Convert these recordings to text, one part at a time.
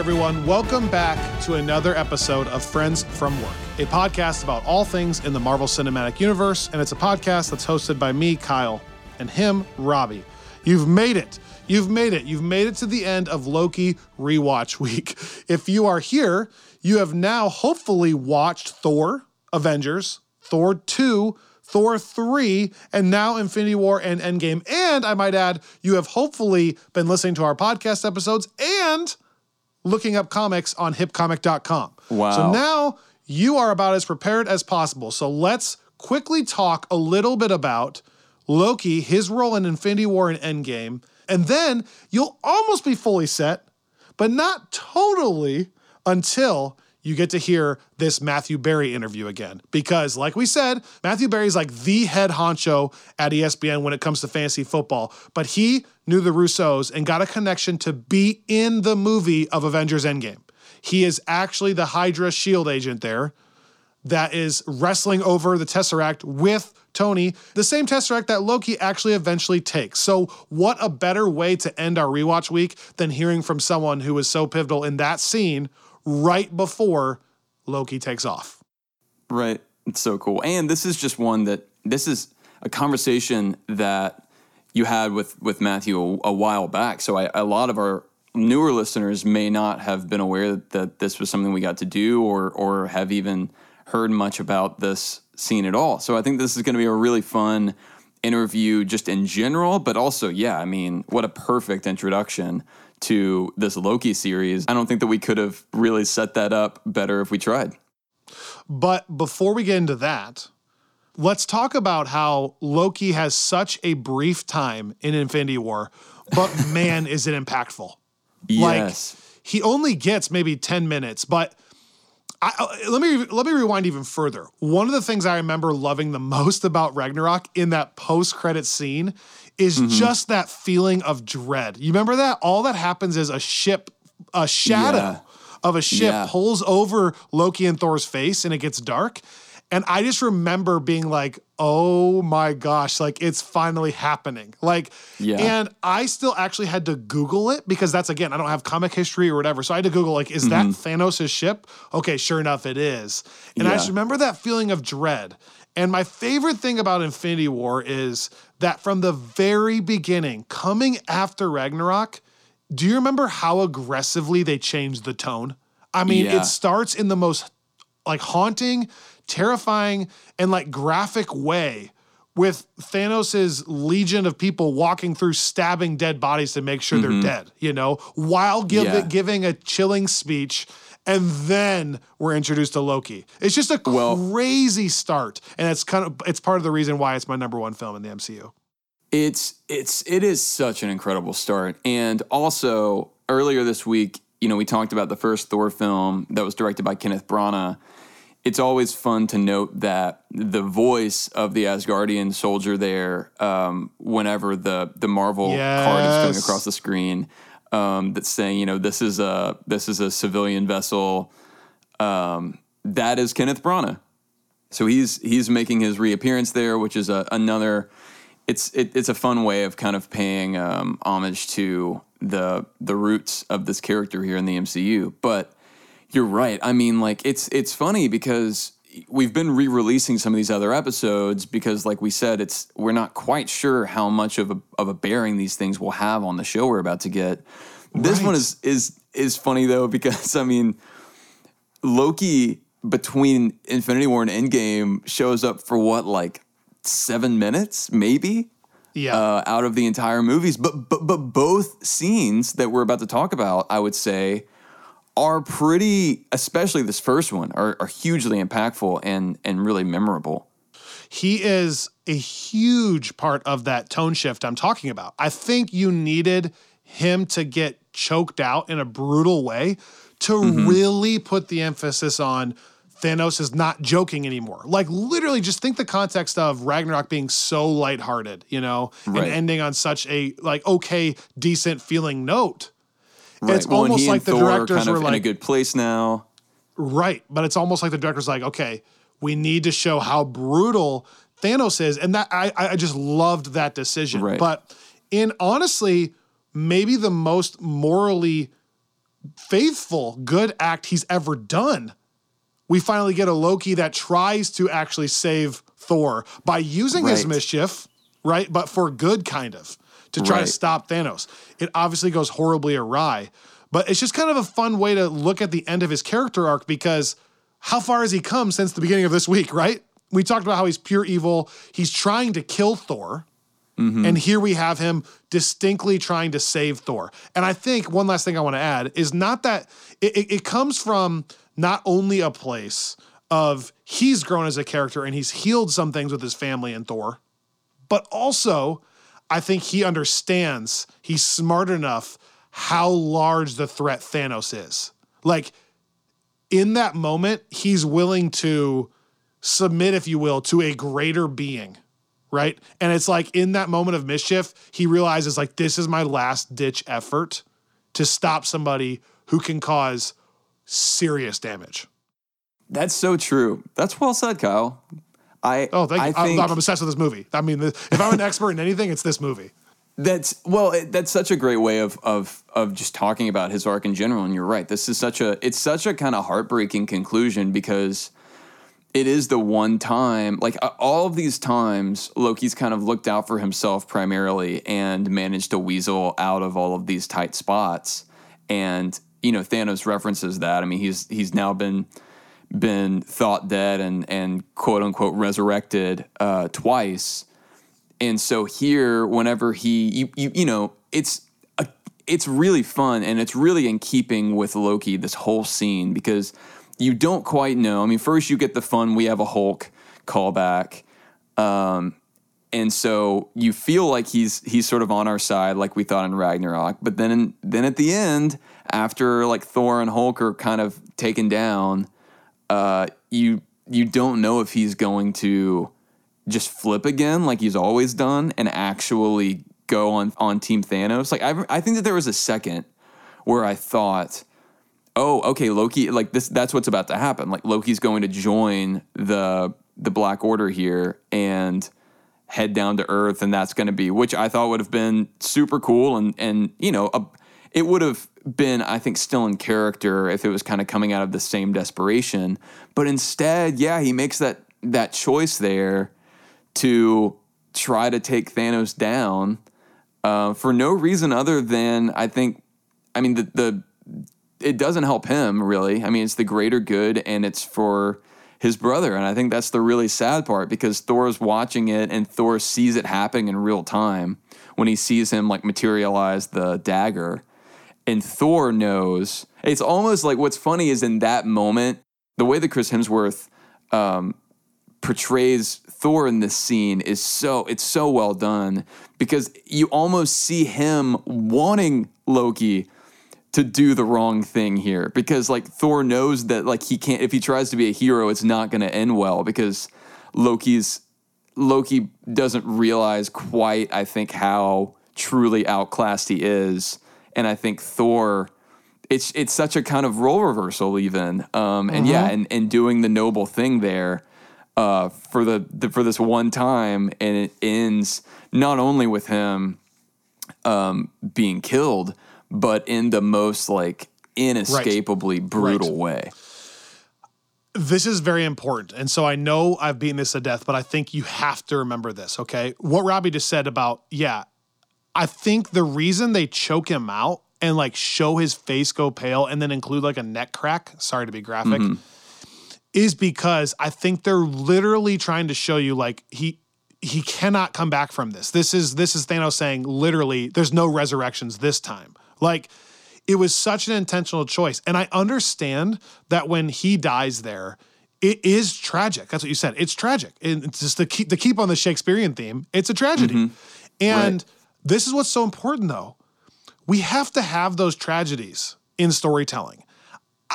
Everyone, welcome back to another episode of Friends from Work, a podcast about all things in the Marvel Cinematic Universe. And it's a podcast that's hosted by me, Kyle, and him, Robbie. You've made it. You've made it. You've made it to the end of Loki rewatch week. If you are here, you have now hopefully watched Thor, Avengers, Thor 2, Thor 3, and now Infinity War and Endgame. And I might add, you have hopefully been listening to our podcast episodes and looking up comics on hipcomic.com. Wow. So now you are about as prepared as possible. So let's quickly talk a little bit about Loki, his role in Infinity War and Endgame, and then you'll almost be fully set, but not totally until you get to hear this Matthew Berry interview again. Because, like we said, Matthew Berry's like the head honcho at ESPN when it comes to fantasy football. But he knew the Russos and got a connection to be in the movie of Avengers Endgame. He is actually the Hydra shield agent there that is wrestling over the Tesseract with Tony, the same Tesseract that Loki actually eventually takes. So, what a better way to end our rewatch week than hearing from someone who was so pivotal in that scene right before Loki takes off. Right. It's so cool. And this is just one that this is a conversation that you had with with Matthew a, a while back. So I, a lot of our newer listeners may not have been aware that this was something we got to do or or have even heard much about this scene at all. So I think this is going to be a really fun interview just in general, but also yeah, I mean, what a perfect introduction to this Loki series. I don't think that we could have really set that up better if we tried. But before we get into that, let's talk about how Loki has such a brief time in Infinity War, but man, is it impactful. Yes. Like he only gets maybe 10 minutes, but I, uh, let me let me rewind even further. One of the things I remember loving the most about Ragnarok in that post-credit scene is Mm-hmm. just that feeling of dread. You remember that? All that happens is a ship, a shadow Yeah. of a ship Yeah. pulls over Loki and Thor's face and it gets dark. And I just remember being like, oh my gosh, like it's finally happening. Like, Yeah. and I still actually had to Google it because that's again, I don't have comic history or whatever. So I had to Google, like, is that Thanos' ship? Okay, sure enough, it is. And I just remember that feeling of dread. And my favorite thing about Infinity War is that from the very beginning, coming after Ragnarok, do you remember how aggressively they changed the tone? I mean, Yeah. it starts in the most like haunting, terrifying, and like graphic way with Thanos's legion of people walking through stabbing dead bodies to make sure they're mm-hmm. dead, you know, while give, Yeah. giving a chilling speech. And then we're introduced to Loki. It's just a Well- crazy start. And it's kind of it's part of the reason why it's my number one film in the MCU. It's it's it is such an incredible start. And also earlier this week, you know, we talked about the first Thor film that was directed by Kenneth Branagh. It's always fun to note that the voice of the Asgardian soldier there, um, whenever the the Marvel card is going Yes. across the screen, um, that's saying, you know, this is a this is a civilian vessel. Um, that is Kenneth Branagh. So he's he's making his reappearance there, which is a, another. It's it, it's a fun way of kind of paying um, homage to the the roots of this character here in the MCU. But You're right. I mean, like it's it's funny because we've been re-releasing some of these other episodes because, like we said, it's we're not quite sure how much of a of a bearing these things will have on the show we're about to get. This Right. one is is is funny though because I mean, Loki between Infinity War and Endgame shows up for what like seven minutes, maybe Yeah. uh, out of the entire movies. But but but both scenes that we're about to talk about, I would say, are pretty. Especially this first one, are, are hugely impactful and and really memorable. he is a huge part of that tone shift I'm talking about. I think you needed him to get choked out in a brutal way to mm-hmm. really put the emphasis on Thanos is not joking anymore. Like literally just think the context of Ragnarok being so lighthearted, you know, Right. and ending on such a like okay, decent feeling note. It's Well, almost like the Thor directors kind of were in a good place now. Right. But it's almost like the director's like, okay, we need to show how brutal Thanos is. And that I I just loved that decision. Right. But in honestly, maybe the most morally faithful, good act he's ever done. We finally get a Loki that tries to actually save Thor by using his mischief, right? But for good, kind of, to try Right. to stop Thanos. It obviously goes horribly awry, but it's just kind of a fun way to look at the end of his character arc because how far has he come since the beginning of this week, right? We talked about how he's pure evil. He's trying to kill Thor. Mm-hmm. And here we have him distinctly trying to save Thor. And I think one last thing I want to add is not that it, it, it comes from not only a place of he's grown as a character and he's healed some things with his family and Thor, but also I think he understands, he's smart enough how large the threat Thanos is. Like in that moment, he's willing to submit, if you will, to a greater being right? And it's like in that moment of mischief, he realizes like this is my last ditch effort to stop somebody who can cause serious damage. That's so true. That's well said, Kyle. I Oh, thank you. I I think am obsessed with this movie. I mean, if I'm an expert in anything, it's this movie. That's well, it, that's such a great way of of of just talking about his arc in general. And you're right. This is such a it's such a kind of heartbreaking conclusion because it is the one time, like uh, all of these times, Loki's kind of looked out for himself primarily and managed to weasel out of all of these tight spots. And you know, Thanos references that. I mean, he's he's now been been thought dead and and quote unquote resurrected uh, twice. And so here, whenever he, you, you, you know, it's a, it's really fun and it's really in keeping with Loki this whole scene because you don't quite know. I mean, first you get the fun we have a Hulk callback, um, and so you feel like he's he's sort of on our side, like we thought in Ragnarok. But then then at the end, after like Thor and Hulk are kind of taken down, uh, you you don't know if he's going to just flip again like he's always done and actually go on on Team Thanos. Like I I think that there was a second where I thought, oh, okay, Loki, like this that's what's about to happen. Like Loki's going to join the the Black Order here and head down to Earth, and that's going to be which I thought would have been super cool and and you know a, it would have been I think still in character if it was kind of coming out of the same desperation, but instead, yeah, he makes that that choice there to try to take Thanos down uh, for no reason other than I think I mean the the it doesn't help him really. I mean, it's the greater good and it's for his brother. And I think that's the really sad part because Thor's watching it and Thor sees it happening in real time when he sees him like materialize the dagger. And Thor knows. It's almost like what's funny is in that moment, the way that Chris Hemsworth um, portrays Thor in this scene is so it's so well done because you almost see him wanting Loki to do the wrong thing here because like Thor knows that like he can't if he tries to be a hero it's not going to end well because Loki's Loki doesn't realize quite I think how truly outclassed he is and I think Thor it's it's such a kind of role reversal even um and yeah and and doing the noble thing there uh for the, the for this one time and it ends not only with him um being killed but in the most like inescapably brutal Right. way. this is very important. And so I know I've beaten this to death, but I think you have to remember this, okay? What Robbie just said about, yeah, I think the reason they choke him out and like show his face go pale and then include like a neck crack, sorry to be graphic, mm-hmm. is because I think they're literally trying to show you like he he cannot come back from this. This is this is Thanos saying literally there's no resurrections this time. Like it was such an intentional choice. And I understand that when he dies there, it is tragic. That's what you said. It's tragic. And it's just to keep to keep on the Shakespearean theme, it's a tragedy. Mm-hmm. And this is what's so important though. We have to have those tragedies in storytelling.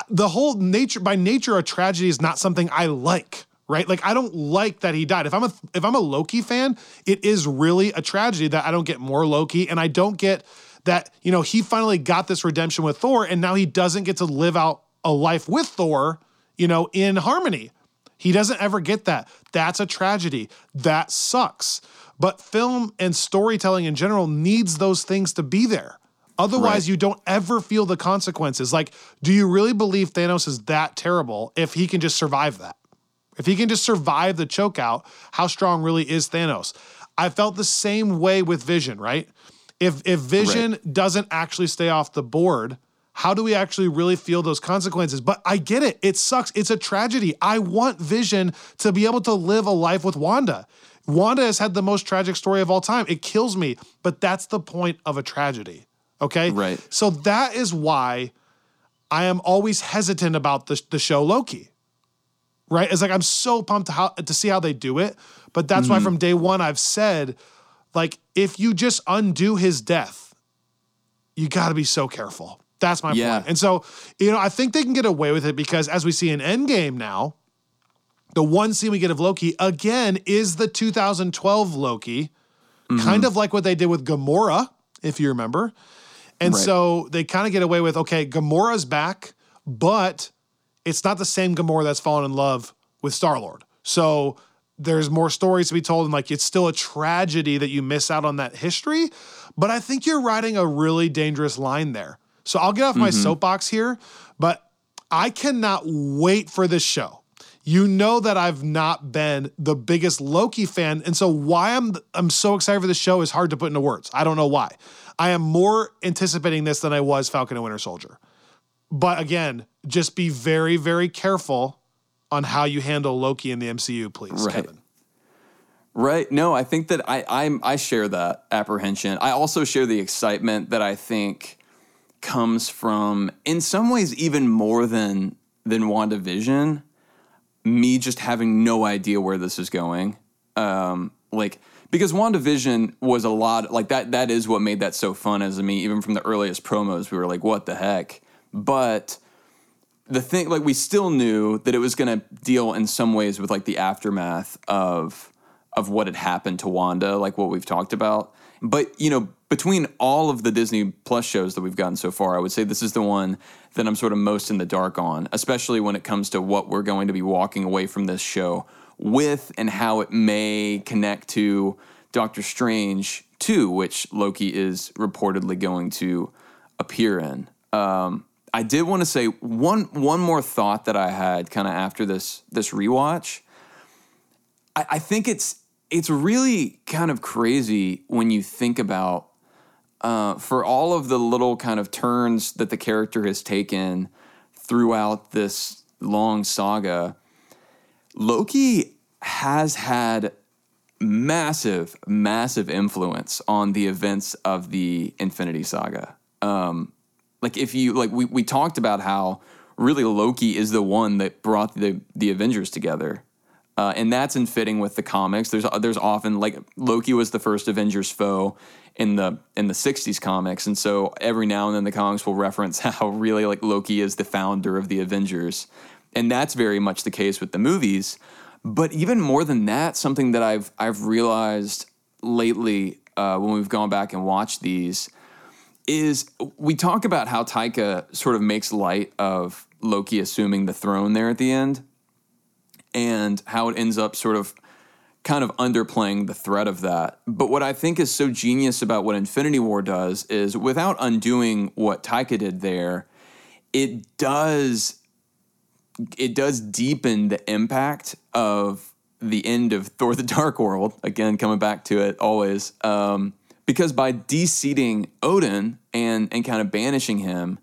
The whole nature by nature a tragedy is not something I like, right? Like I don't like that he died. If I'm a if I'm a Loki fan, it is really a tragedy that I don't get more Loki and I don't get that, you know, he finally got this redemption with Thor and now he doesn't get to live out a life with Thor, you know, in harmony. He doesn't ever get that. That's a tragedy. That sucks. But film and storytelling in general needs those things to be there. Otherwise, Right. you don't ever feel the consequences. Like, do you really believe Thanos is that terrible if he can just survive that? If he can just survive the chokeout, how strong really is Thanos? I felt the same way with Vision, right? If if Vision doesn't actually stay off the board, how do we actually really feel those consequences? But I get it. It sucks. It's a tragedy. I want Vision to be able to live a life with Wanda. Wanda has had the most tragic story of all time. It kills me, but that's the point of a tragedy. Okay? Right. So that is why I am always hesitant about the, the show Loki right? It's like I'm so pumped to how to see how they do it. But that's why mm-hmm. from day one I've said, like, if you just undo his death, you got to be so careful. That's my Yeah. point. And so, you know, I think they can get away with it because as we see in Endgame now, the one scene we get of Loki again is the 2012 Loki, mm-hmm. kind of like what they did with Gamora, if you remember. And Right. so they kind of get away with okay, Gamora's back, but it's not the same Gamora that's fallen in love with Star Lord. So there's more stories to be told, and like it's still a tragedy that you miss out on that history. But I think you're riding a really dangerous line there. So I'll get off my mm-hmm. soapbox here, but I cannot wait for this show. You know that I've not been the biggest Loki fan, and so why I'm I'm so excited for this show is hard to put into words. I don't know why. I am more anticipating this than I was Falcon and Winter Soldier. But again, just be very, very careful on how you handle Loki in the MCU, please, Right. Kevin. Right. No, I think that I I'm, I share that apprehension. I also share the excitement that I think comes from, in some ways, even more than than WandaVision. Me just having no idea where this is going. Um, like because WandaVision was a lot like that. That is what made that so fun. As I mean, even from the earliest promos, we were like, "What the heck?" But the thing like we still knew that it was to deal in some ways with like the aftermath of of what had happened to Wanda like what we've talked about but you know between all of the Disney Plus shows that we've gotten so far I would say this is the one that I'm sort of most in the dark on especially when it comes to what we're going to be walking away from this show with and how it may connect to Doctor Strange 2 which Loki is reportedly going to appear in um, I did want to say one one more thought that I had kind of after this this rewatch. I, I think it's it's really kind of crazy when you think about uh, for all of the little kind of turns that the character has taken throughout this long saga. Loki has had massive, massive influence on the events of the Infinity Saga. Um, like if you like we, we talked about how really Loki is the one that brought the the Avengers together. Uh, and that's in fitting with the comics. There's there's often like Loki was the first Avengers foe in the in the 60s comics and so every now and then the comics will reference how really like Loki is the founder of the Avengers. And that's very much the case with the movies. But even more than that, something that I've I've realized lately uh, when we've gone back and watched these is we talk about how Taika sort of makes light of Loki assuming the throne there at the end and how it ends up sort of kind of underplaying the threat of that. But what I think is so genius about what Infinity War does is without undoing what Taika did there, it does it does deepen the impact of the end of Thor: The Dark World. Again, coming back to it always, um, because by deseating Odin and and kind of banishing him,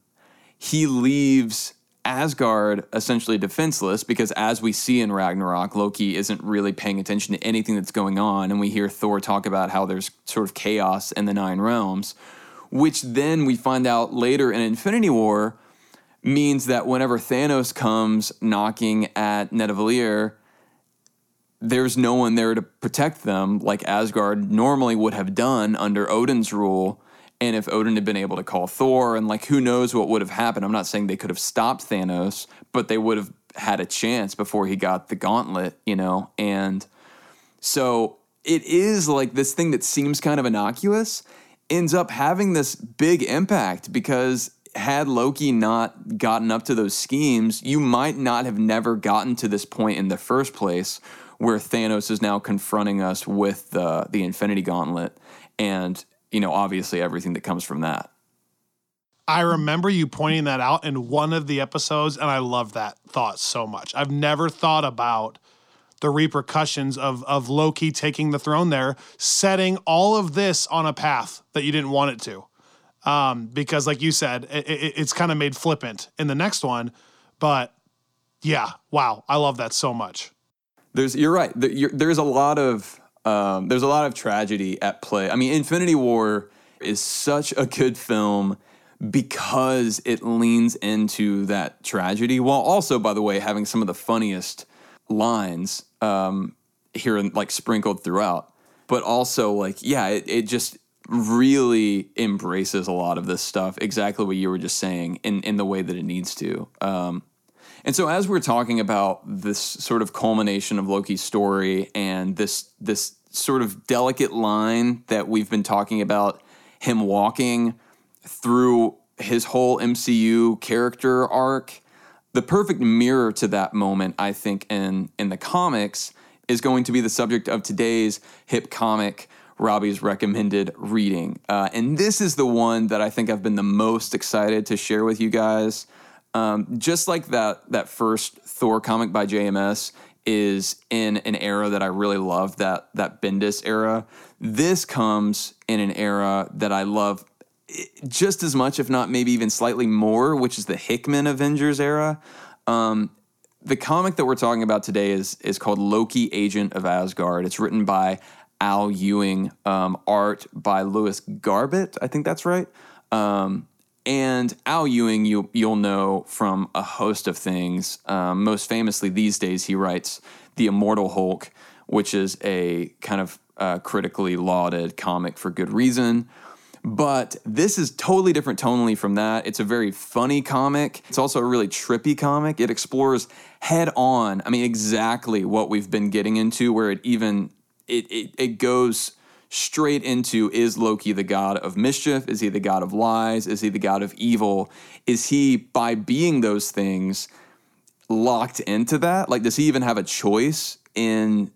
he leaves Asgard essentially defenseless. Because as we see in Ragnarok, Loki isn't really paying attention to anything that's going on, and we hear Thor talk about how there's sort of chaos in the Nine Realms, which then we find out later in Infinity War means that whenever Thanos comes knocking at Nidavellir, there's no one there to protect them like Asgard normally would have done under Odin's rule. And if Odin had been able to call Thor, and like who knows what would have happened. I'm not saying they could have stopped Thanos, but they would have had a chance before he got the gauntlet, you know? And so it is like this thing that seems kind of innocuous ends up having this big impact because had Loki not gotten up to those schemes, you might not have never gotten to this point in the first place where Thanos is now confronting us with the the Infinity Gauntlet and you know obviously everything that comes from that. I remember you pointing that out in one of the episodes and I love that thought so much. I've never thought about the repercussions of of Loki taking the throne there, setting all of this on a path that you didn't want it to. Um, because like you said, it, it, it's kind of made flippant in the next one, but yeah, wow, I love that so much there's you're right. there's a lot of um, there's a lot of tragedy at play. I mean, Infinity War is such a good film because it leans into that tragedy, while also, by the way, having some of the funniest lines um, here, and like sprinkled throughout. But also, like, yeah, it, it just really embraces a lot of this stuff. Exactly what you were just saying in in the way that it needs to. Um, and so as we're talking about this sort of culmination of Loki's story and this this sort of delicate line that we've been talking about him walking through his whole MCU character arc, the perfect mirror to that moment, I think, in in the comics is going to be the subject of today's hip comic, Robbie's recommended reading. Uh, and this is the one that I think I've been the most excited to share with you guys. Um, just like that that first Thor comic by JMS is in an era that I really love that that Bendis era. This comes in an era that I love eh, just as much, if not maybe even slightly more, which is the Hickman Avengers era. Um, the comic that we're talking about today is is called Loki, Agent of Asgard. It's written by Al Ewing, um, art by Louis Garbett. I think that's right. Um, and Al Ewing, you, you'll know from a host of things. Um, most famously, these days, he writes The Immortal Hulk, which is a kind of uh, critically lauded comic for good reason. But this is totally different tonally from that. It's a very funny comic. It's also a really trippy comic. It explores head on, I mean, exactly what we've been getting into, where it even it, it, it goes straight into is Loki the god of mischief? Is he the god of lies? Is he the god of evil? Is he, by being those things, locked into that? Like, does he even have a choice in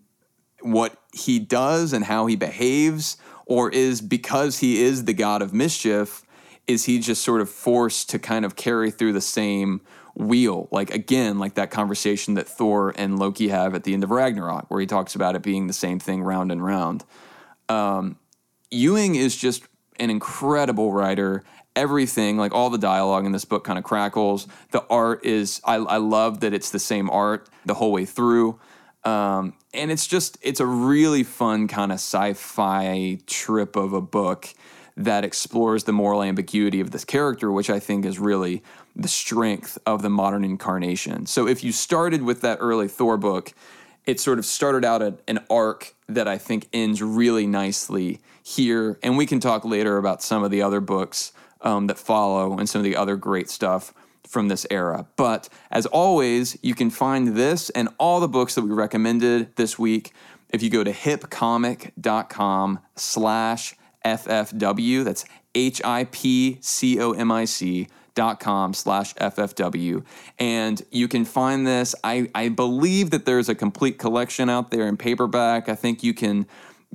what he does and how he behaves? Or is because he is the god of mischief, is he just sort of forced to kind of carry through the same wheel? Like, again, like that conversation that Thor and Loki have at the end of Ragnarok, where he talks about it being the same thing round and round. Um, Ewing is just an incredible writer. Everything, like all the dialogue in this book, kind of crackles. The art is, I, I love that it's the same art the whole way through. Um, and it's just, it's a really fun kind of sci fi trip of a book that explores the moral ambiguity of this character, which I think is really the strength of the modern incarnation. So if you started with that early Thor book, it sort of started out an arc that I think ends really nicely here. And we can talk later about some of the other books um, that follow and some of the other great stuff from this era. But as always, you can find this and all the books that we recommended this week if you go to hipcomic.com slash FFW. That's H I P C O M I C dot com slash ffw and you can find this I, I believe that there's a complete collection out there in paperback i think you can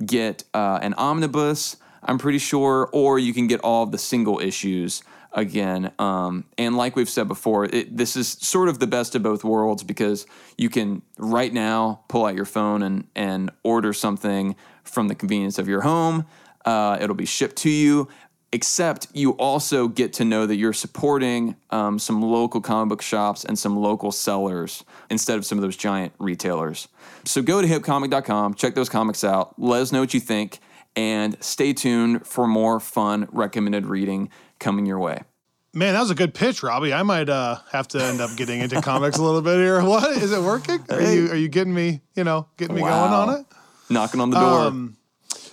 get uh, an omnibus i'm pretty sure or you can get all the single issues again. Um, and like we've said before, it, this is sort of the best of both worlds because you can right now pull out your phone and, and order something from the convenience of your home. Uh, it'll be shipped to you, except you also get to know that you're supporting um, some local comic book shops and some local sellers instead of some of those giant retailers. So go to hipcomic.com, check those comics out, let us know what you think, and stay tuned for more fun recommended reading coming your way. Man, that was a good pitch, Robbie. I might uh, have to end up getting into comics a little bit here. What is it working? Are you are you getting me? You know, getting me Wow. going on it? Knocking on the door. Um,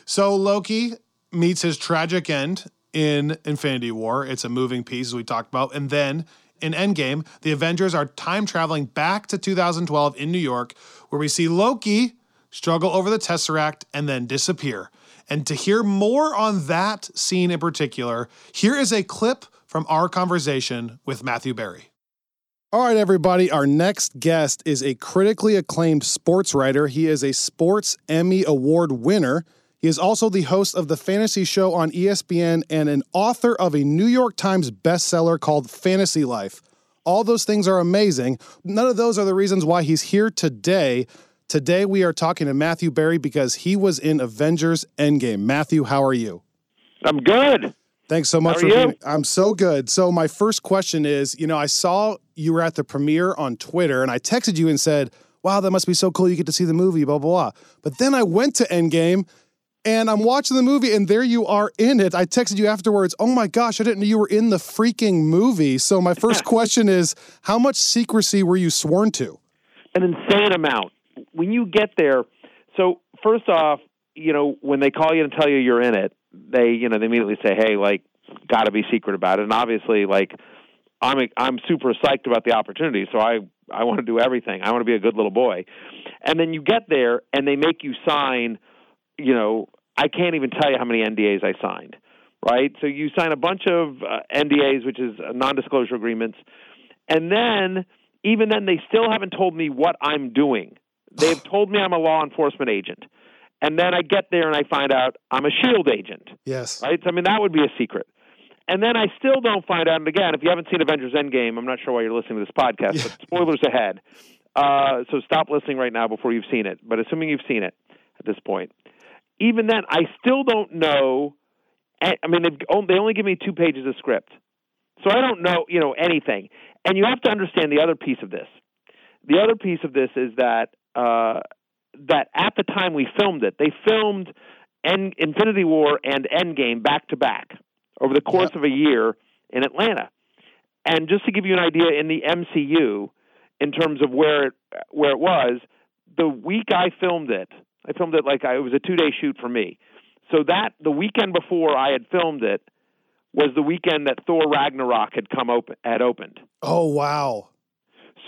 So Loki meets his tragic end in Infinity War. It's a moving piece, as we talked about. And then in Endgame, the Avengers are time traveling back to 2012 in New York, where we see Loki struggle over the Tesseract and then disappear. And to hear more on that scene in particular, here is a clip from our conversation with Matthew Berry. All right, everybody. Our next guest is a critically acclaimed sports writer. He is a Sports Emmy Award winner. He is also the host of the fantasy show on ESPN and an author of a New York Times bestseller called Fantasy Life. All those things are amazing. None of those are the reasons why he's here today. Today, we are talking to Matthew Berry because he was in Avengers Endgame. Matthew, how are you? I'm good. Thanks so much for are you? being. I'm so good. So my first question is, you know, I saw you were at the premiere on Twitter, and I texted you and said, "Wow, that must be so cool. You get to see the movie, blah blah blah." But then I went to Endgame, and I'm watching the movie, and there you are in it. I texted you afterwards. Oh my gosh, I didn't know you were in the freaking movie. So my first question is, how much secrecy were you sworn to? An insane amount. When you get there, so first off, you know, when they call you and tell you you're in it, they, you know, they immediately say, "Hey, like, got to be secret about it." And obviously, like, I'm I'm super psyched about the opportunity, so I I want to do everything. I want to be a good little boy. And then you get there, and they make you sign. You know, I can't even tell you how many NDAs I signed. Right, so you sign a bunch of uh, NDAs, which is uh, non-disclosure agreements, and then even then they still haven't told me what I'm doing. They've told me I'm a law enforcement agent. And then I get there and I find out I'm a shield agent. Yes. Right? So, I mean that would be a secret. And then I still don't find out and again, if you haven't seen Avengers Endgame, I'm not sure why you're listening to this podcast, but spoilers ahead. Uh, so stop listening right now before you've seen it. But assuming you've seen it at this point, even then, I still don't know. I I mean, they only give me two pages of script, so I don't know, you know, anything. And you have to understand the other piece of this. The other piece of this is that uh, that at the time we filmed it, they filmed End, Infinity War and Endgame back to back over the course of a year in Atlanta. And just to give you an idea, in the MCU, in terms of where it where it was, the week I filmed it, I filmed it like I, it was a two day shoot for me. So that the weekend before I had filmed it was the weekend that Thor Ragnarok had come open had opened. Oh wow.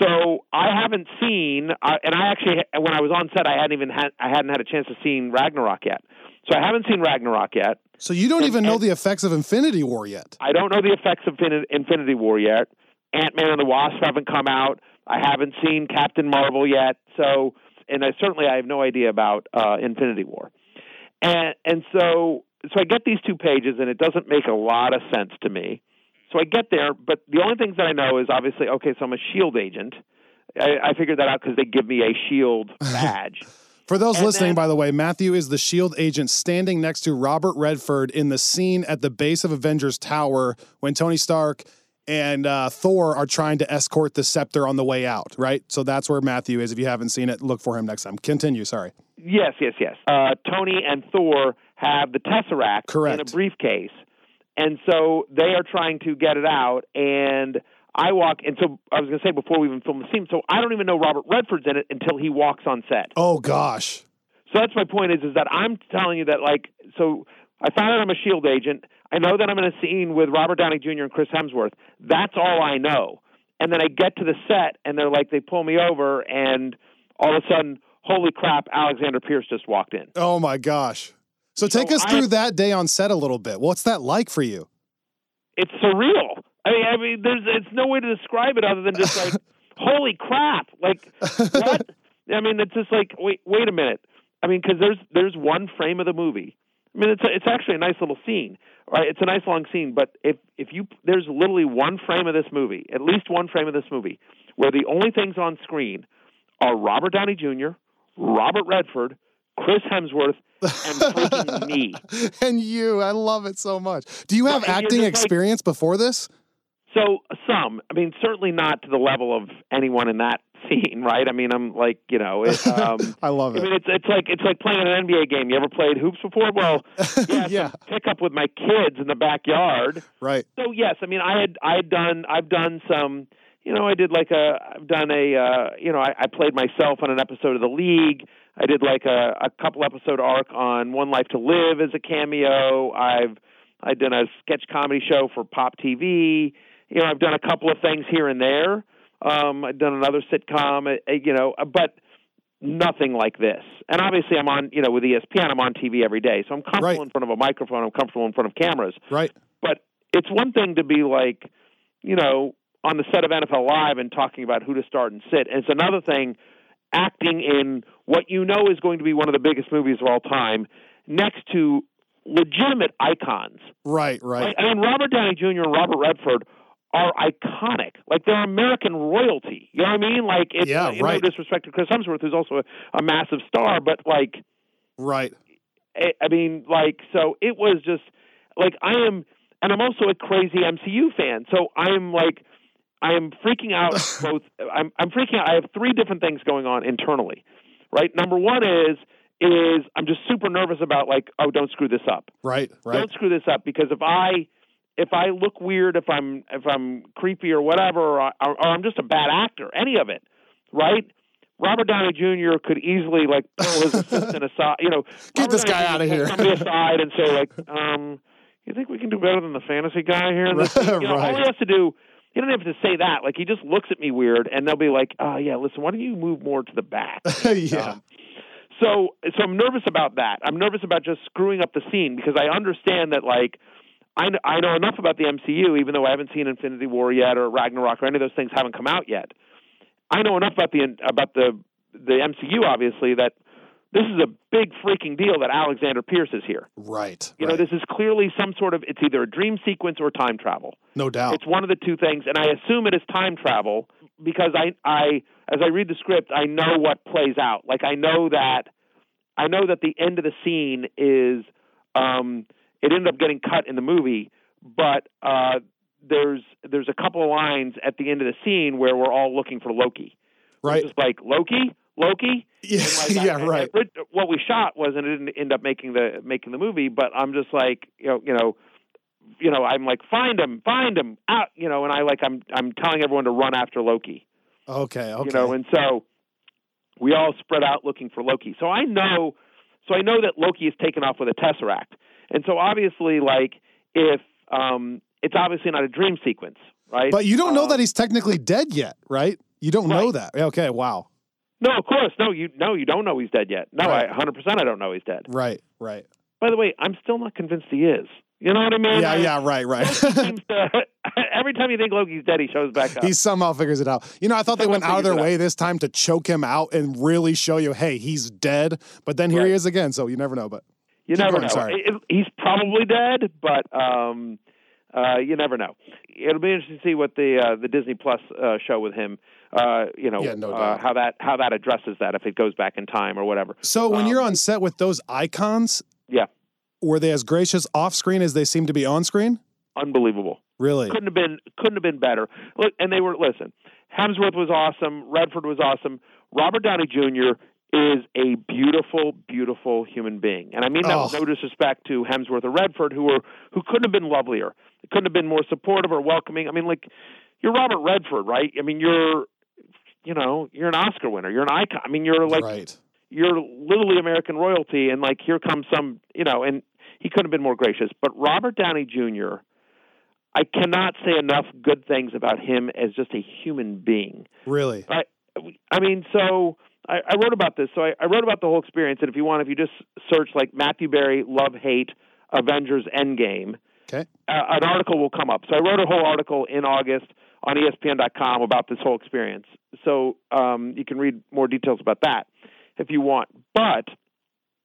So I haven't seen, uh, and I actually, when I was on set, I hadn't even had, I hadn't had a chance to see Ragnarok yet. So I haven't seen Ragnarok yet. So you don't And- even know the effects of Infinity War yet. I don't know the effects of Infin- Infinity War yet. Ant Man and the Wasp haven't come out. I haven't seen Captain Marvel yet. So, and I certainly I have no idea about uh, Infinity War. And and so so I get these two pages, and it doesn't make a lot of sense to me. So I get there, but the only things that I know is obviously okay. So I'm a Shield agent. I, I figured that out because they give me a Shield badge. For those And listening, then- by the way, Matthew is the SHIELD agent standing next to Robert Redford in the scene at the base of Avengers Tower when Tony Stark and uh, Thor are trying to escort the scepter on the way out, right? So that's where Matthew is. If you haven't seen it, look for him next time. Continue, sorry. Yes, yes, yes. Uh, Tony and Thor have the Tesseract Correct. in a briefcase. And so they are trying to get it out. And I walk, and so I was going to say before we even film the scene, so I don't even know Robert Redford's in it until he walks on set. Oh, gosh. So that's my point is, is that I'm telling you that, like, so I found out I'm a SHIELD agent. I know that I'm in a scene with Robert Downey Jr. and Chris Hemsworth. That's all I know. And then I get to the set, and they're like, they pull me over, and all of a sudden, holy crap, Alexander Pierce just walked in. Oh, my gosh. So take So us I- through that day on set a little bit. What's that like for you? It's surreal. I mean, I mean, there's it's no way to describe it other than just like, holy crap! Like what? I mean, it's just like, wait, wait a minute. I mean, because there's there's one frame of the movie I mean, it's a, it's actually a nice little scene, right? It's a nice long scene, but if if you there's literally one frame of this movie, at least one frame of this movie, where the only things on screen are Robert Downey Jr., Robert Redford, Chris Hemsworth, and me. and you, I love it so much. Do you have and acting just like- experience before this? So some, I mean, certainly not to the level of anyone in that scene, right? I mean, I'm like, you know, it, um, I love it. I mean, it's it's like it's like playing an NBA game. You ever played hoops before? Well, yeah, Yeah. pick up with my kids in the backyard. Right. So yes, I mean, I had I had done I've done some. You know, I did like a I've done a uh, you know I, I played myself on an episode of the League. I did like a, a couple episode arc on One Life to Live as a cameo. I've I done a sketch comedy show for Pop TV. You know, I've done a couple of things here and there. Um, I've done another sitcom. uh, uh, You know, but nothing like this. And obviously, I'm on you know with ESPN. I'm on TV every day, so I'm comfortable Right. in front of a microphone. I'm comfortable in front of cameras Right. but it's one thing to be like, you know, on the set of NFL Live and talking about who to start and sit. And it's another thing acting in what you know is going to be one of the biggest movies of all time next to legitimate icons. Right. Right. I mean, Robert Downey Jr. and Robert Redford are iconic. Like they're American royalty. You know what I mean? Like it's Yeah, right. no disrespect to Chris Hemsworth, who's also a, a massive star, but like Right. I I mean, like, so it was just like I am, and I'm also a crazy MCU fan. So I am like, I am freaking out. both, I'm I'm freaking out. I have three different things going on internally, right? Number one is is I'm just super nervous about like, oh, don't screw this up. Right. Right. Don't screw this up because if I if I look weird, if I'm if I'm creepy or whatever, or, or, or I'm just a bad actor, any of it, right? Robert Downey Jr. could easily like pull his assistant aside, you know, Get Robert this Downey guy Jr. outta pull here. Somebody aside and say like, um, you think we can do better than the fantasy guy here? In this Right, scene?" you know, all right. he has to do. He doesn't have to say that. Like he just looks at me weird, and they'll be like, "Oh yeah, listen, why don't you move more to the back?" yeah. Um, so so I'm nervous about that. I'm nervous about just screwing up the scene because I understand that like I kn- I know enough about the MCU, even though I haven't seen Infinity War yet or Ragnarok or any of those things haven't come out yet. I know enough about the about the the MCU, obviously, that this is a big freaking deal that Alexander Pierce is here. Right. You know, this is clearly some sort of it's either a dream sequence or time travel. no doubt. It's one of the two things, and I assume it is time travel because I, I, as I read the script, I know what plays out. Like I know that, I know that the end of the scene is, um, it ended up getting cut in the movie, but uh, there's there's a couple of lines at the end of the scene where we're all looking for Loki. Right. just like Loki, Loki. Yeah. Like, yeah. I- Right. I- what we shot was, and it didn't end up making the making the movie. But I'm just like, you know, you know, you know, I'm like, find him, find him, out, you know, and I like, I'm I'm telling everyone to run after Loki, Okay. Okay. you know, and so we all spread out looking for Loki. So I know, so I know that Loki is taken off with a tesseract, and so obviously, like, if um, it's obviously not a dream sequence, right? but you don't know Um, that he's technically dead yet, right? You don't know that. Okay. Wow. No, of course, no, you no, you don't know he's dead yet. No, Right. I 100 percent I don't know he's dead. Right. Right. By the way, I'm still not convinced he is. You know what I mean? Yeah. Yeah. Right. Right. seems to, every time you think Loki's dead, he shows back up. he somehow figures it out. You know, I thought they went out of their way this time to choke him out and really show you, hey, he's dead. But then here he is again. So you never know. But you never going, know. sorry. It- it- he's probably dead, but um, uh, you never know. It'll be interesting to see what the uh, the Disney Plus uh, show with him. Uh, you know Yeah, no uh, how that how that addresses that if it goes back in time or whatever. so when Um, you're on set with those icons, Yeah, were they as gracious off screen as they seem to be on screen? unbelievable. Really? couldn't have been couldn't have been better. Look, and they were listen. Hemsworth was awesome. Redford was awesome. Robert Downey Jr. is a beautiful, beautiful human being, and I mean that with Oh. no disrespect to Hemsworth or Redford, who were who couldn't have been lovelier. Couldn't have been more supportive or welcoming. I mean, like you're Robert Redford, right? I mean, you're you know you're an Oscar winner. You're an icon. I mean, you're like right. you're literally American royalty, and like here comes some, you know, and he couldn't have been more gracious. But Robert Downey Jr., I cannot say enough good things about him as just a human being. Really? I, I mean, so I, I wrote about this. So I, I wrote about the whole experience, and if you want, if you just search like Matthew Berry, love, hate, Avengers, Endgame, Okay. uh, an article will come up. So I wrote a whole article in August on ESPN.com about this whole experience. So um, you can read more details about that if you want. But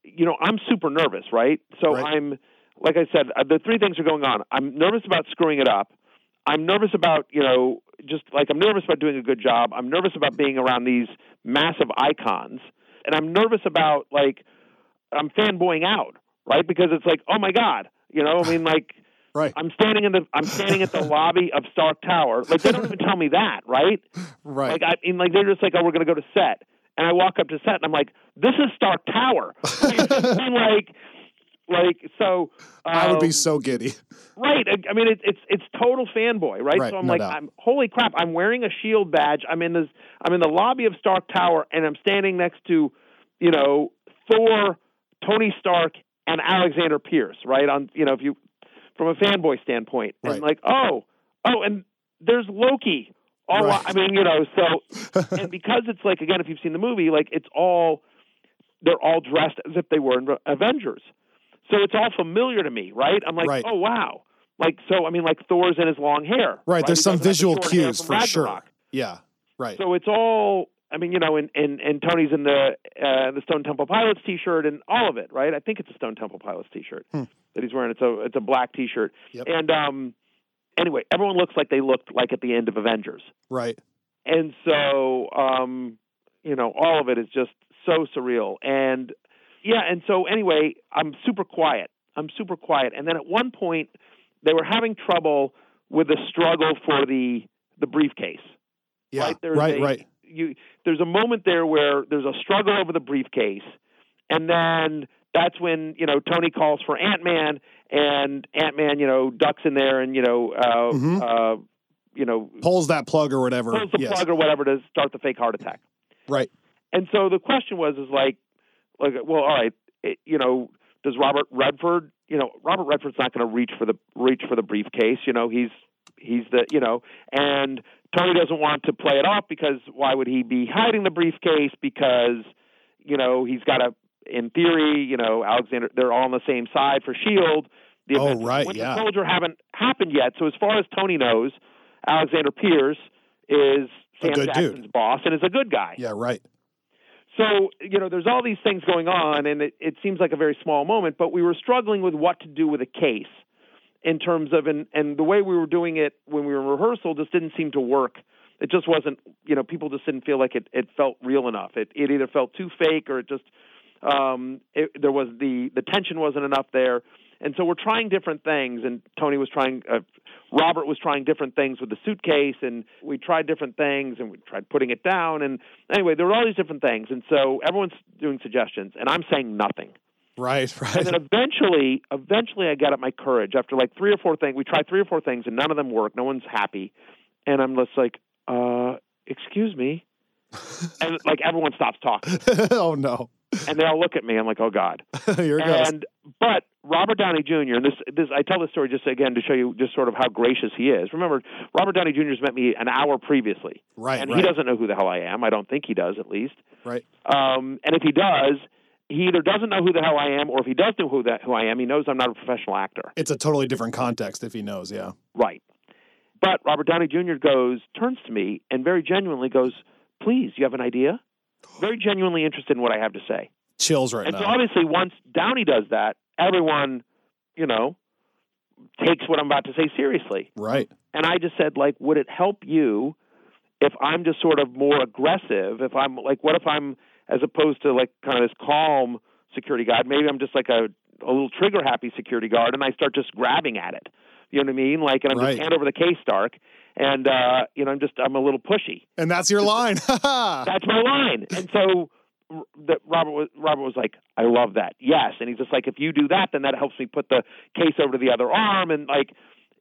you know, I'm super nervous, right? So Right. I'm, like I said, uh, the three things are going on. I'm nervous about screwing it up. I'm nervous about, you know, just like I'm nervous about doing a good job. I'm nervous about being around these massive icons. And I'm nervous about, like, I'm fanboying out, right? Because it's like, oh my God, you know, I mean, like, Right. I'm standing in the I'm standing at the lobby of Stark Tower. Like they don't even tell me that, right? Right. Like I mean, like they're just like, oh, we're gonna go to set, and I walk up to set, and I'm like, this is Stark Tower. I mean, like, like so. I would be um, so giddy. Right. I, I mean, it, it's it's total fanboy, right? Right, So I'm no like, doubt. I'm holy crap! I'm wearing a shield badge. I'm in this. I'm in the lobby of Stark Tower, and I'm standing next to, you know, Thor, Tony Stark, and Alexander Pierce. Right on. You know, if you from a fanboy standpoint, Right. and like, oh, oh, and there's Loki. All Right. I mean, you know, so and because it's like again, if you've seen the movie, like it's all they're all dressed as if they were Avengers. So it's all familiar to me, right? I'm like, Right. oh wow. Like so I mean like Thor's in his long hair. Right. There's He some doesn't the visual cues for sure. Yeah. Right. So it's all I mean, you know, and, and, and Tony's in the uh, the Stone Temple Pilots T-shirt and all of it, right? I think it's a Stone Temple Pilots T-shirt that he's wearing. It's a it's a black T-shirt, Hmm. Yep. and um, anyway, everyone looks like they looked like at the end of Avengers, right. and so um, you know, all of it is just so surreal, and yeah, and so anyway, I'm super quiet. I'm super quiet, and then at one point, they were having trouble with the struggle for the the briefcase Yeah. right? There's right. a, right. You, there's a moment there where there's a struggle over the briefcase, and then that's when you know Tony calls for Ant Man, and Ant Man, you know, ducks in there, and you know, uh, Mhm. uh, you know, Pulls that plug or whatever. pulls the yes. plug or whatever to start the fake heart attack. Right. And so the question was, is like, like, well, all right, it, you know, does Robert Redford, you know, Robert Redford's not going to reach for the reach for the briefcase. You know, he's he's the, you know, and Tony doesn't want to play it off because why would he be hiding the briefcase? Because you know he's got a, in theory, you know, Alexander, they're all on the same side for Shield. The Oh, right, Winter yeah. Soldier haven't happened yet. So as far as Tony knows, Alexander Pierce is Sam good dude. Jackson's boss and is a good guy. Yeah. Right. So, you know, there's all these things going on, and it, it seems like a very small moment, but we were struggling with what to do with a case in terms of, and, and the way we were doing it when we were in rehearsal just didn't seem to work. It just wasn't, you know, people just didn't feel like it, it felt real enough. It, it either felt too fake or it just, um, it, there was the, the tension wasn't enough there. And so we're trying different things, and Tony was trying, uh, Robert was trying different things with the suitcase, and we tried different things, and we tried putting it down. And anyway, there were all these different things, and so everyone's doing suggestions, and I'm saying nothing. Right. Right. And then eventually, eventually, I got up my courage after like three or four things. We tried three or four things, and none of them worked. No one's happy, and I'm just like, uh, "Excuse me," and like everyone stops talking, oh no. And they all look at me. I'm like, "Oh God." Here it goes. And but Robert Downey Jr. and this this I tell this story just again to show you just sort of how gracious he is. Remember, Robert Downey Jr. has met me an hour previously, Right. and right. he doesn't know who the hell I am. I don't think he does, at least. Right. Um, and if he does, he either doesn't know who the hell I am, or if he does know who that who I am, he knows I'm not a professional actor. It's a totally different context if he knows. Yeah. Right. But Robert Downey Jr. goes, turns to me, and very genuinely goes, "Please, you have an idea?" Very genuinely interested in what I have to say. Chills right now. And so obviously, once Downey does that, everyone, you know, takes what I'm about to say seriously. Right. And I just said, like, would it help you if I'm just sort of more aggressive? If I'm like, what if I'm as opposed to like kind of this calm security guard? Maybe I'm just like a a little trigger happy security guard, and I start just grabbing at it. You know what I mean? Like, and I'm Right. just hand over the case, Stark, and uh, you know, I'm just I'm a little pushy. And that's your line. That's my line. And so that Robert was Robert was like, I love that. Yes. And he's just like, if you do that, then that helps me put the case over to the other arm. And like,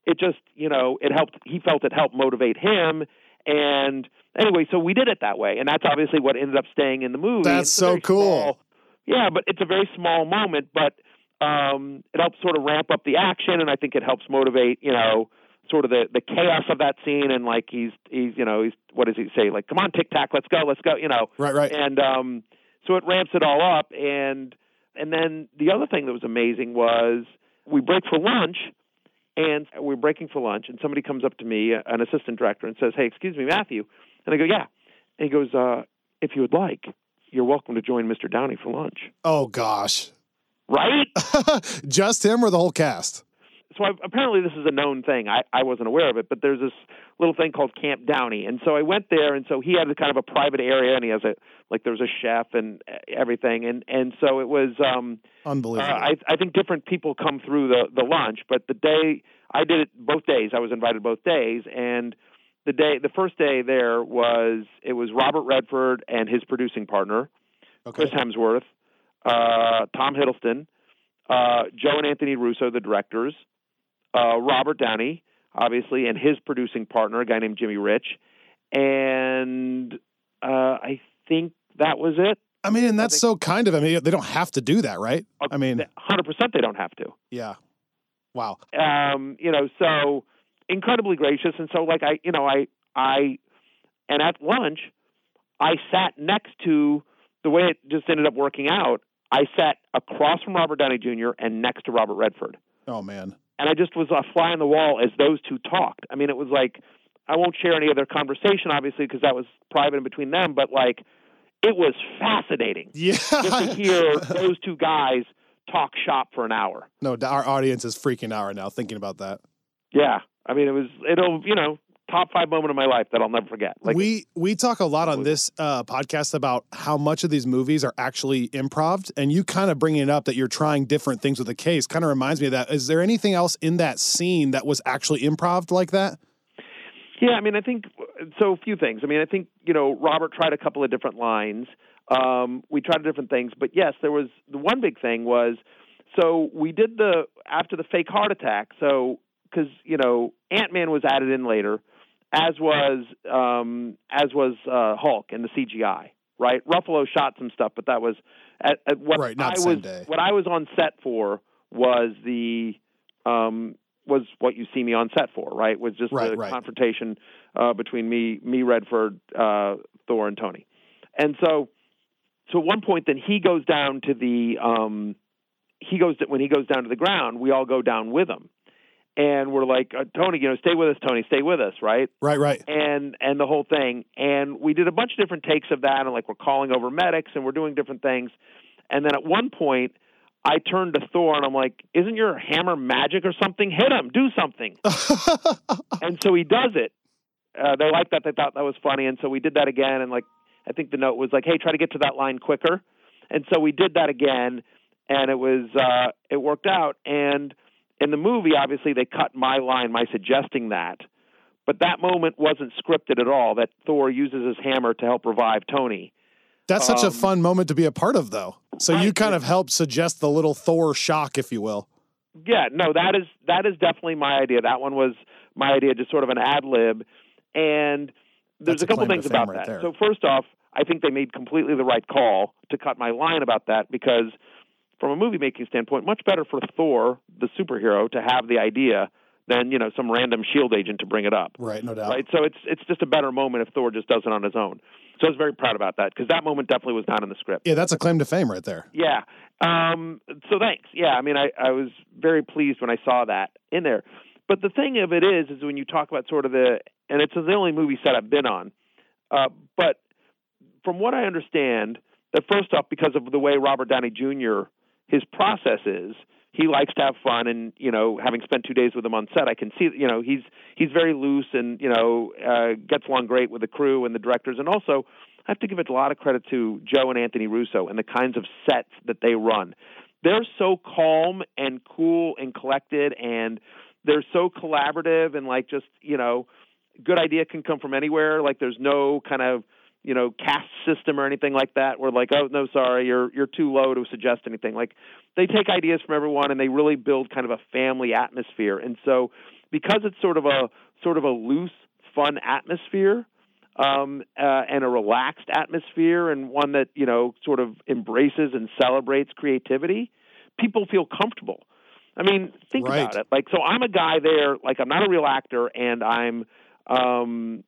it just, you know, it helped. He felt it helped motivate him. And anyway, so we did it that way, and that's obviously what ended up staying in the movie. That's so cool. small- yeah, but it's a very small moment, but um, it helps sort of ramp up the action, and I think it helps motivate, you know, sort of the the chaos of that scene. And like he's he's you know he's what does he say? Like, come on, tic tac, let's go, let's go, you know. right. Right. And um, so it ramps it all up, and and then the other thing that was amazing was we break for lunch, and we're breaking for lunch, and somebody comes up to me, an assistant director, and says, "Hey, excuse me, Matthew," and I go, "Yeah," and he goes, uh, "If you would like, you're welcome to join Mr. Downey for lunch." Oh gosh. right? Just him or the whole cast? So I, apparently this is a known thing. I, I wasn't aware of it, but there's this little thing called Camp Downey, and so I went there, and so he had a kind of a private area, and he has a like there was a chef and everything, and and so it was um, Unbelievable. uh, I I think different people come through the the lunch, but the day I did it both days, I was invited both days, and the day the first day there was it was Robert Redford and his producing partner, okay. Chris Hemsworth, uh, Tom Hiddleston, uh, Joe and Anthony Russo, the directors, uh, Robert Downey, obviously, and his producing partner, a guy named Jimmy Rich, and uh, I think that was it. I mean, and that's so kind of. I mean, they don't have to do that, right? I mean, hundred percent, they don't have to. yeah. Wow. um, you know, so incredibly gracious. And so, like, I, you know, I, I, and at lunch, I sat next to the way it just ended up working out. I sat across from Robert Downey Jr. and next to Robert Redford, Oh man. And I just was a fly on the wall as those two talked. I mean, it was like I won't share any of their conversation, obviously, because that was private in between them. But like, it was fascinating Yeah. just to hear those two guys talk shop for an hour. no, our audience is freaking out right now thinking about that. Yeah, I mean, it was it'll you know top five moment of my life that I'll never forget. Like we we talk a lot on this uh, podcast about how much of these movies are actually improv, and you kind of bringing it up that you're trying different things with the case kind of reminds me of that. Is there anything else in that scene that was actually improv like that? yeah, I mean, I think so. A few things. I mean, I think you know Robert tried a couple of different lines. Um, we tried different things, but yes, there was the one big thing was so we did the after the fake heart attack. So because you know Ant Man was added in later, as was um, as was uh, Hulk and the CGI. Right, Ruffalo shot some stuff, but that was at, at what Right, I was what I was on set for was the um, was what you see me on set for. Right, was just Right, the right. confrontation uh, between me, me Redford, uh, Thor, and Tony. And so, so at one point, then he goes down to the um, he goes to, when he goes down to the ground, we all go down with him, and we're like, uh, Tony, you know, stay with us, Tony, stay with us, right? Right, right. and and the whole thing. And we did a bunch of different takes of that, and like we're calling over medics and we're doing different things. And then at one point, I turned to Thor and I'm like, "Isn't your hammer magic or something? Hit him, do something." and so he does it. Uh, they liked that. They thought that was funny, and so we did that again. And like, I think the note was like, "Hey, try to get to that line quicker." And so we did that again, and it was uh, it worked out. And in the movie, obviously, they cut my line, my suggesting that. But that moment wasn't scripted at all. That Thor uses his hammer to help revive Tony. That's such a Um, fun moment to be a part of, though. So you kind of helped suggest the little Thor shock, if you will. Yeah, no, that is that is definitely my idea. That one was my idea, just sort of an ad lib. And there's That's a a couple things about right that. there. So first off, I think they made completely the right call to cut my line about that because from a movie making standpoint, much better for Thor, the superhero, to have the idea than, you know, some random shield agent to bring it up. Right, no doubt. Right? So it's it's just a better moment if Thor just does it on his own. So I was very proud about that because that moment definitely was not in the script. Yeah, that's a claim to fame right there. Yeah. Um, so thanks. Yeah. I mean, I, I was very pleased when I saw that in there. But the thing of it is, is when you talk about sort of the, and it's the only movie set I've been on. Uh, but from what I understand, that first off, because of the way Robert Downey Jr. his process is, he likes to have fun, and you know, having spent two days with him on set, I can see, you know, he's he's very loose, and you know, uh, gets along great with the crew and the directors, and also I have to give a lot of credit to Joe and Anthony Russo and the kinds of sets that they run. They're so calm and cool and collected, and they're so collaborative and like just you know, good idea can come from anywhere. Like there's no kind of you know caste system or anything like that. Where like oh no sorry you're you're too low to suggest anything. Like they take ideas from everyone and they really build kind of a family atmosphere. And so because it's sort of a sort of a loose fun atmosphere um, uh, and a relaxed atmosphere and one that you know sort of embraces and celebrates creativity, people feel comfortable. I mean, think Right. about it. Like, so I'm a guy there. Like, I'm not a real actor, and I'm, um,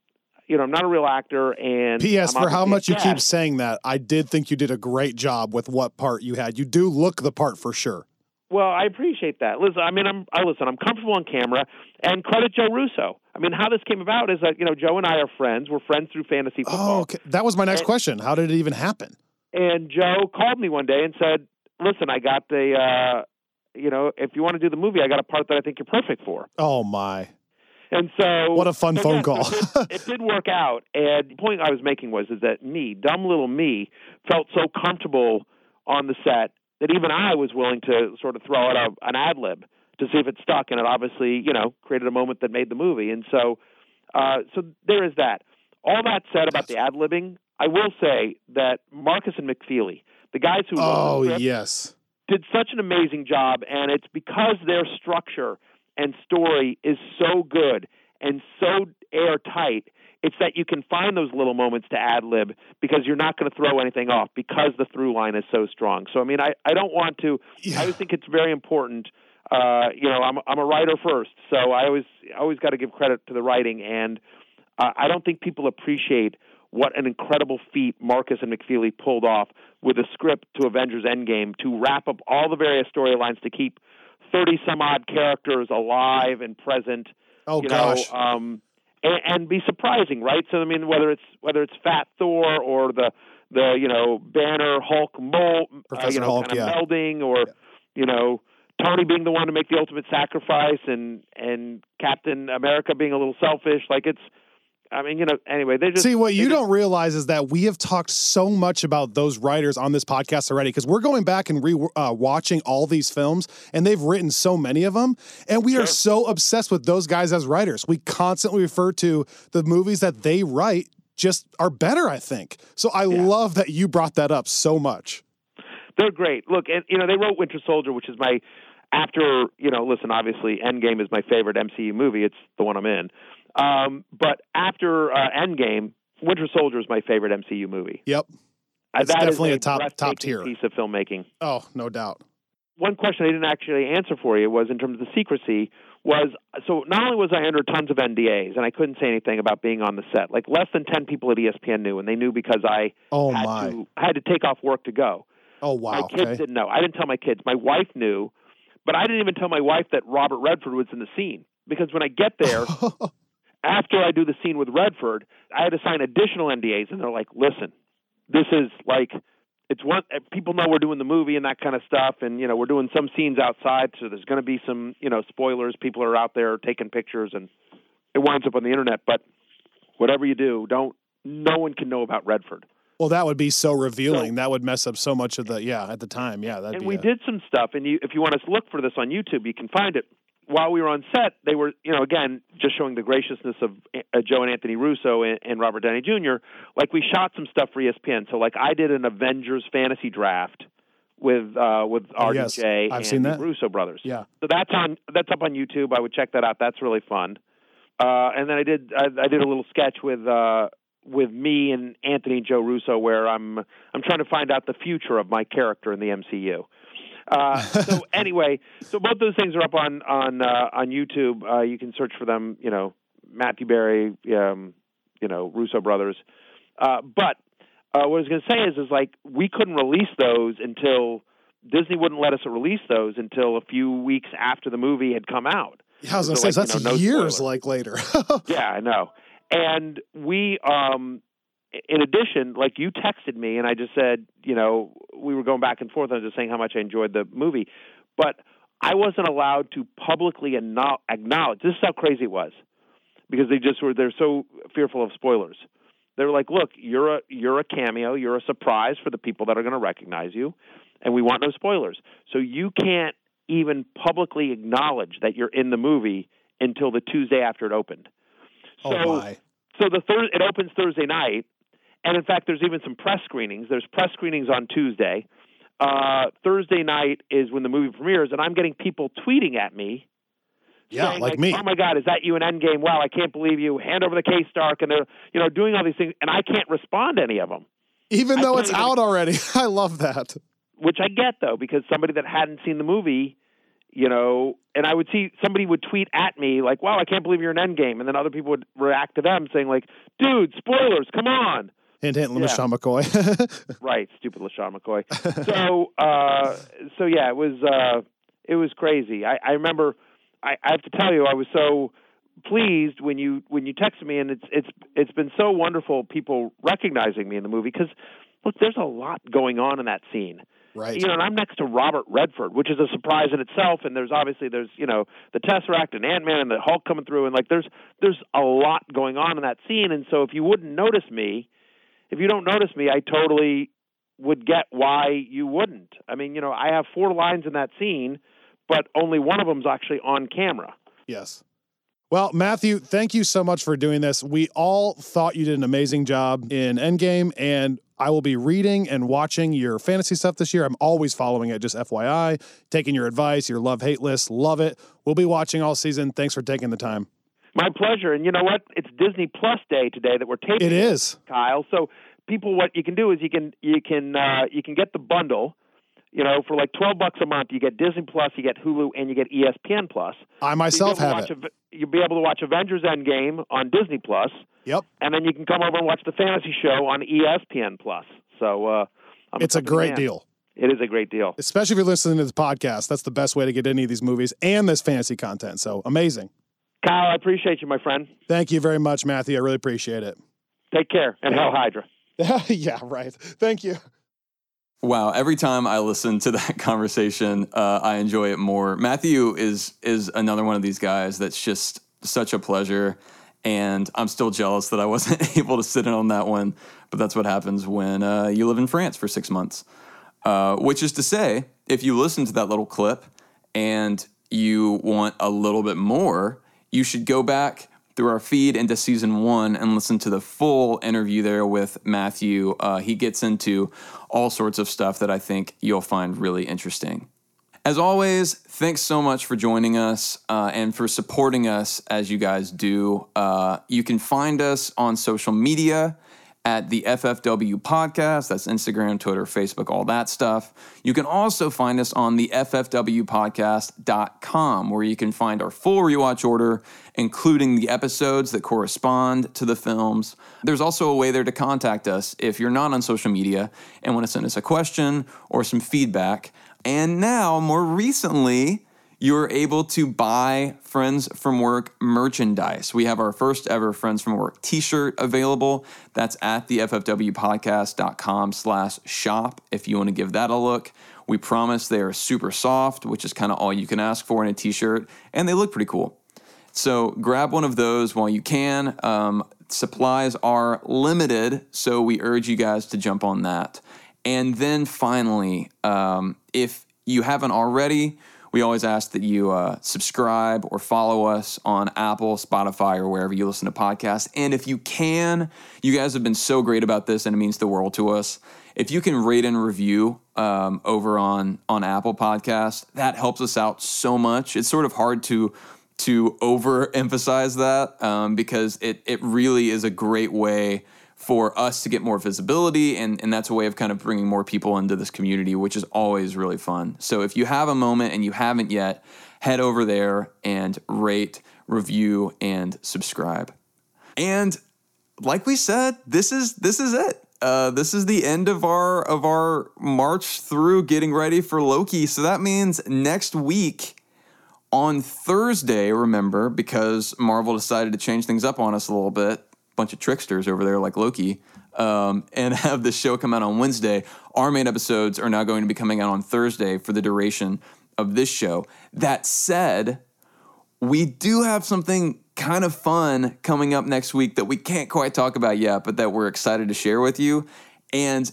you know, I'm not a real actor. And P.S. I'm For how much you keep saying that, I did think you did a great job with what part you had. You do look the part for sure. Well, I appreciate that. Listen, I mean, I'm I listen. I'm comfortable on camera, and credit Joe Russo. I mean, how this came about is that you know Joe and I are friends. We're friends through fantasy football. Oh, okay. That was my next And- question. How did it even happen? And Joe called me one day and said, listen, I got the, uh, you know, if you want to do the movie, I got a part that I think you're perfect for. Oh my! And so, What a fun so phone yeah, call. so it, did, it did work out. And the point I was making was is that me, dumb little me, felt so comfortable on the set that even I was willing to sort of throw out a, an ad lib to see if it stuck, and it obviously, you know, created a moment that made the movie. And so, uh, so there is that. All that said about the ad libbing, I will say that Markus and McFeely, the guys who wrote the Oh script, yes. did such an amazing job, and it's because their structure and story is so good and so airtight. It's that you can find those little moments to ad lib because you're not going to throw anything off because the through line is so strong. So I mean, I, I don't want to. Yeah. I always think it's very important. Uh, you know, I'm I'm a writer first, so I always always got to give credit to the writing, and uh, I don't think people appreciate what an incredible feat Markus and McFeely pulled off with a script to Avengers Endgame to wrap up all the various storylines to keep 30 some odd characters alive and present. Oh you gosh. know, um, and, and be surprising, right? So I mean, whether it's whether it's Fat Thor or the the you know Banner Hulk mold, uh, you know, Hulk, kind of yeah. melding, or you know Tony being the one to make the ultimate sacrifice, and and Captain America being a little selfish. Like it's, I mean, you know. Anyway, they just See, what you just- don't realize is that we have talked so much about those writers on this podcast already because we're going back and re uh, watching all these films, and they've written so many of them, and we are so obsessed with those guys as writers. We constantly refer to the movies that they write just are better, I think. So I love that you brought that up so much. They're great. Look, and you know, they wrote Winter Soldier, which is my after you know. Listen, obviously, Endgame is my favorite MCU movie. It's the one I'm in. Um, but after uh, Endgame, Winter Soldier is my favorite MCU movie. Yep. Uh, It's that is definitely a top top tier piece of filmmaking. Oh, no doubt. One question I didn't actually answer for you was in terms of the secrecy was so not only was I under tons of NDAs and I couldn't say anything about being on the set, like less than ten people at ESPN knew, and they knew because I Oh had my. to I had to take off work to go. Oh wow! My kids Okay. didn't know. I didn't tell my kids. My wife knew, but I didn't even tell my wife that Robert Redford was in the scene because when I get there, after I do the scene with Redford, I had to sign additional NDAs, and they're like, "Listen, this is like." It's one uh, people know we're doing the movie and that kind of stuff, and you know we're doing some scenes outside, so there's going to be some you know spoilers. People are out there taking pictures, and it winds up on the internet. But whatever you do, don't. No one can know about Redford. Well, that would be so revealing. that would mess up so much of the yeah at the time. Yeah, that'd and be we a- did some stuff and you if you want to look for this on youtube you can find it while we were on set they were you know again just showing the graciousness of uh, joe and anthony russo and, and robert downey jr like we shot some stuff for espn so like i did an avengers fantasy draft with uh with Oh, RDJ yes. I've and seen the that. Russo brothers. Yeah. So that's on that's up on YouTube. I would check that out. That's really fun. Uh, and then I did I, I did a little sketch with uh, with me and Anthony and Joe Russo where I'm I'm trying to find out the future of my character in the MCU. Uh, so anyway, so both those things are up on on uh, on YouTube. Uh, you can search for them. You know, Matthew Berry, um, you know, Russo brothers. Uh, but uh, what I was going to say is, is like we couldn't release those until Disney wouldn't let us release those until a few weeks after the movie had come out. Yeah, I was gonna So, say like, so you that's know, no years spoiler. like later. Yeah, I know. And we, um, in addition, like you texted me, and I just said, you know, we were going back and forth. I was just saying how much I enjoyed the movie, but I wasn't allowed to publicly acknowledge. This is how crazy it was, because they just were. They're so fearful of spoilers. They were like, "Look, you're a you're a cameo. You're a surprise for the people that are going to recognize you, and we want no spoilers. So you can't even publicly acknowledge that you're in the movie until the Tuesday after it opened." Oh So my. so the thir- it opens Thursday night, and in fact, there's even some press screenings. There's press screenings on Tuesday. Uh, Thursday night is when the movie premieres, and I'm getting people tweeting at me. Yeah, saying, like me. Oh my God, is that you in Endgame? Wow, I can't believe you. Hand over the case, Stark, and they're you know doing all these things, and I can't respond to any of them. Even though it's even- out already, I love that. which I get though, because somebody that hadn't seen the movie, you know, and I would see somebody would tweet at me like, "Wow, I can't believe you're in Endgame," and then other people would react to them saying like, "Dude, spoilers, come on." Hint, hint, Yeah. LeSean McCoy. Right, stupid LeSean McCoy. so, uh, so yeah, it was uh, it was crazy. I, I remember. I, I have to tell you, I was so pleased when you when you texted me, and it's it's it's been so wonderful people recognizing me in the movie because look, there's a lot going on in that scene. Right. You know, and I'm next to Robert Redford, which is a surprise in itself. And there's obviously there's you know the Tesseract and Ant Man and the Hulk coming through, and like there's there's a lot going on in that scene. And so if you wouldn't notice me, if you don't notice me, I totally would get why you wouldn't. I mean, you know, I have four lines in that scene, but only one of them's actually on camera. Yes. Well, Matthew, thank you so much for doing this. We all thought you did an amazing job in Endgame, and I will be reading and watching your fantasy stuff this year. I'm always following it, just FYI, taking your advice, your love hate list. Love it. We'll be watching all season. Thanks for taking the time. My pleasure. And you know what? It's Disney Plus Day today that we're taping. It is, Kyle. So people, what you can do is you can you can uh, you can get the bundle. You know, for like twelve bucks a month, you get Disney Plus, you get Hulu, and you get ESPN Plus. I myself able have it. a- You'll be able to watch Avengers Endgame on Disney Plus, Yep. and then you can come over and watch the fantasy show on ESPN Plus. So uh, I'm It's a great man. deal. It is a great deal. Especially if you're listening to this podcast. That's the best way to get any of these movies and this fantasy content. So amazing. Kyle, I appreciate you, my friend. Thank you very much, Matthew. I really appreciate it. Take care, and Hail Hydra. yeah, right. Thank you. Wow, every time I listen to that conversation, uh, I enjoy it more. Matthew is is another one of these guys that's just such a pleasure, and I'm still jealous that I wasn't able to sit in on that one. But that's what happens when uh, you live in France for six months. Uh, which is to say, if you listen to that little clip and you want a little bit more, you should go back through our feed into season one and listen to the full interview there with Matthew. Uh, he gets into all sorts of stuff that I think you'll find really interesting. As always, thanks so much for joining us uh, and for supporting us as you guys do. Uh, you can find us on social media at the FFW podcast. That's Instagram, Twitter, Facebook, all that stuff. You can also find us on the FFWpodcast.com, where you can find our full rewatch order, including the episodes that correspond to the films. There's also a way there to contact us if you're not on social media and want to send us a question or some feedback. And now, more recently, you're able to buy Friends from Work merchandise. We have our first ever Friends from Work t-shirt available. That's at the ffwpodcast.com slash shop if you want to give that a look. We promise they are super soft, which is kind of all you can ask for in a t-shirt, and they look pretty cool. So grab one of those while you can. Um, supplies are limited, so we urge you guys to jump on that. And then finally, um, if you haven't already, we always ask that you uh, subscribe or follow us on Apple, Spotify, or wherever you listen to podcasts. And if you can, you guys have been so great about this, and it means the world to us. If you can rate and review um, over on on Apple Podcasts, that helps us out so much. It's sort of hard to to overemphasize that um, because it it really is a great way for us to get more visibility and, and that's a way of kind of bringing more people into this community which is always really fun. So if you have a moment and you haven't yet head over there and rate review and subscribe. And like we said this is this is it. Uh, this is the end of our of our march through getting ready for loki. So that means next week on Thursday, remember, because Marvel decided to change things up on us a little bit, bunch of tricksters over there like Loki, um, and have the show come out on Wednesday. Our main episodes are now going to be coming out on Thursday for the duration of this show. That said, we do have something kind of fun coming up next week that we can't quite talk about yet, but that we're excited to share with you. And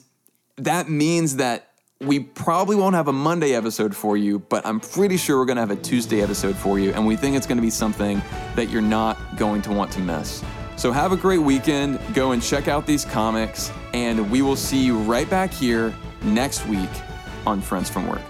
that means that we probably won't have a Monday episode for you, but I'm pretty sure we're going to have a Tuesday episode for you. And we think it's going to be something that you're not going to want to miss. So have a great weekend. Go and check out these comics. And we will see you right back here next week on Friends from Work.